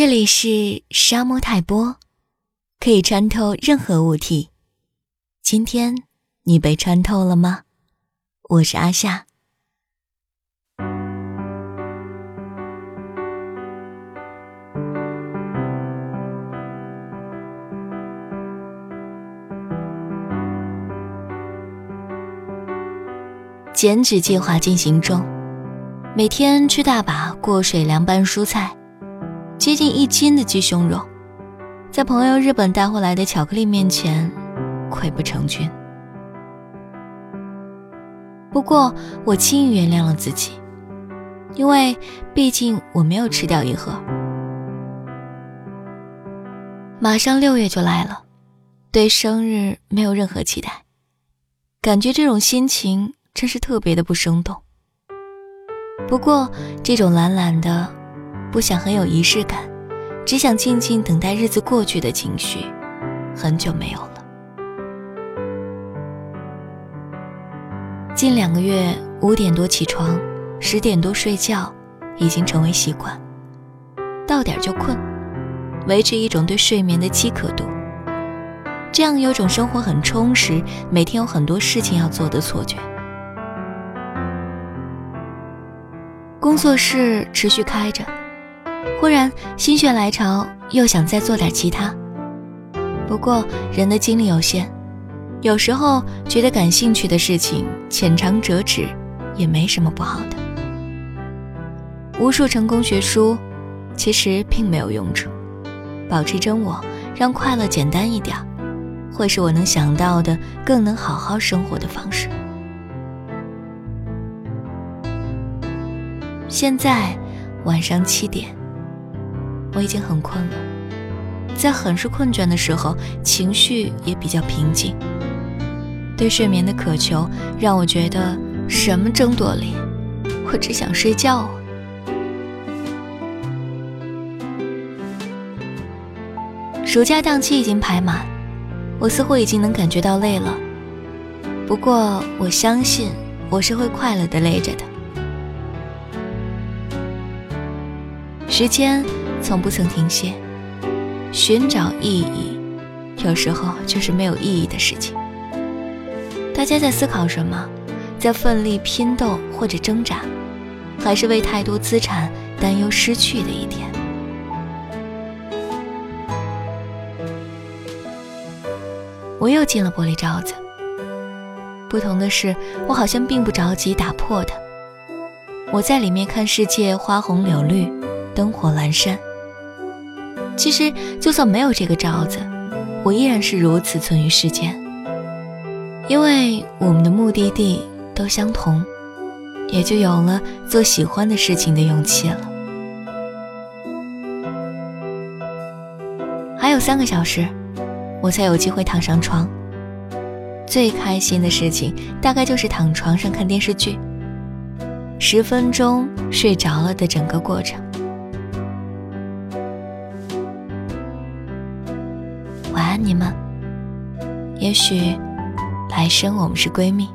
这里是沙漠泰波，可以穿透任何物体。今天你被穿透了吗？我是阿夏。减脂计划进行中，每天吃大把过水凉拌蔬菜。接近一斤的鸡胸肉，在朋友日本带回来的巧克力面前，溃不成军。不过我轻易原谅了自己，因为毕竟我没有吃掉一盒。马上六月就来了，对生日没有任何期待，感觉这种心情真是特别的不生动。不过这种懒懒的。不想很有仪式感，只想静静等待日子过去的情绪，很久没有了。近两个月五点多起床，十点多睡觉，已经成为习惯。到点就困，维持一种对睡眠的饥渴度，这样有种生活很充实，每天有很多事情要做的错觉。工作室持续开着。忽然心血来潮，又想再做点其他。不过人的精力有限，有时候觉得感兴趣的事情浅尝辄止，也没什么不好的。无数成功学书，其实并没有用处。保持真我，让快乐简单一点，会是我能想到的更能好好生活的方式。现在晚上七点。我已经很困了，在很是困倦的时候，情绪也比较平静。对睡眠的渴求让我觉得什么争夺里，我只想睡觉啊。暑假档期已经排满，我似乎已经能感觉到累了。不过我相信我是会快乐的累着的。时间。从不曾停歇，寻找意义，有时候就是没有意义的事情。大家在思考什么？在奋力拼斗或者挣扎，还是为太多资产担忧失去的一天？我又进了玻璃罩子，不同的是，我好像并不着急打破它。我在里面看世界，花红柳绿，灯火阑珊。其实，就算没有这个罩子，我依然是如此存于世间。因为我们的目的地都相同，也就有了做喜欢的事情的勇气了。还有三个小时，我才有机会躺上床。最开心的事情，大概就是躺床上看电视剧，十分钟睡着了的整个过程。你们。也许来生我们是闺蜜。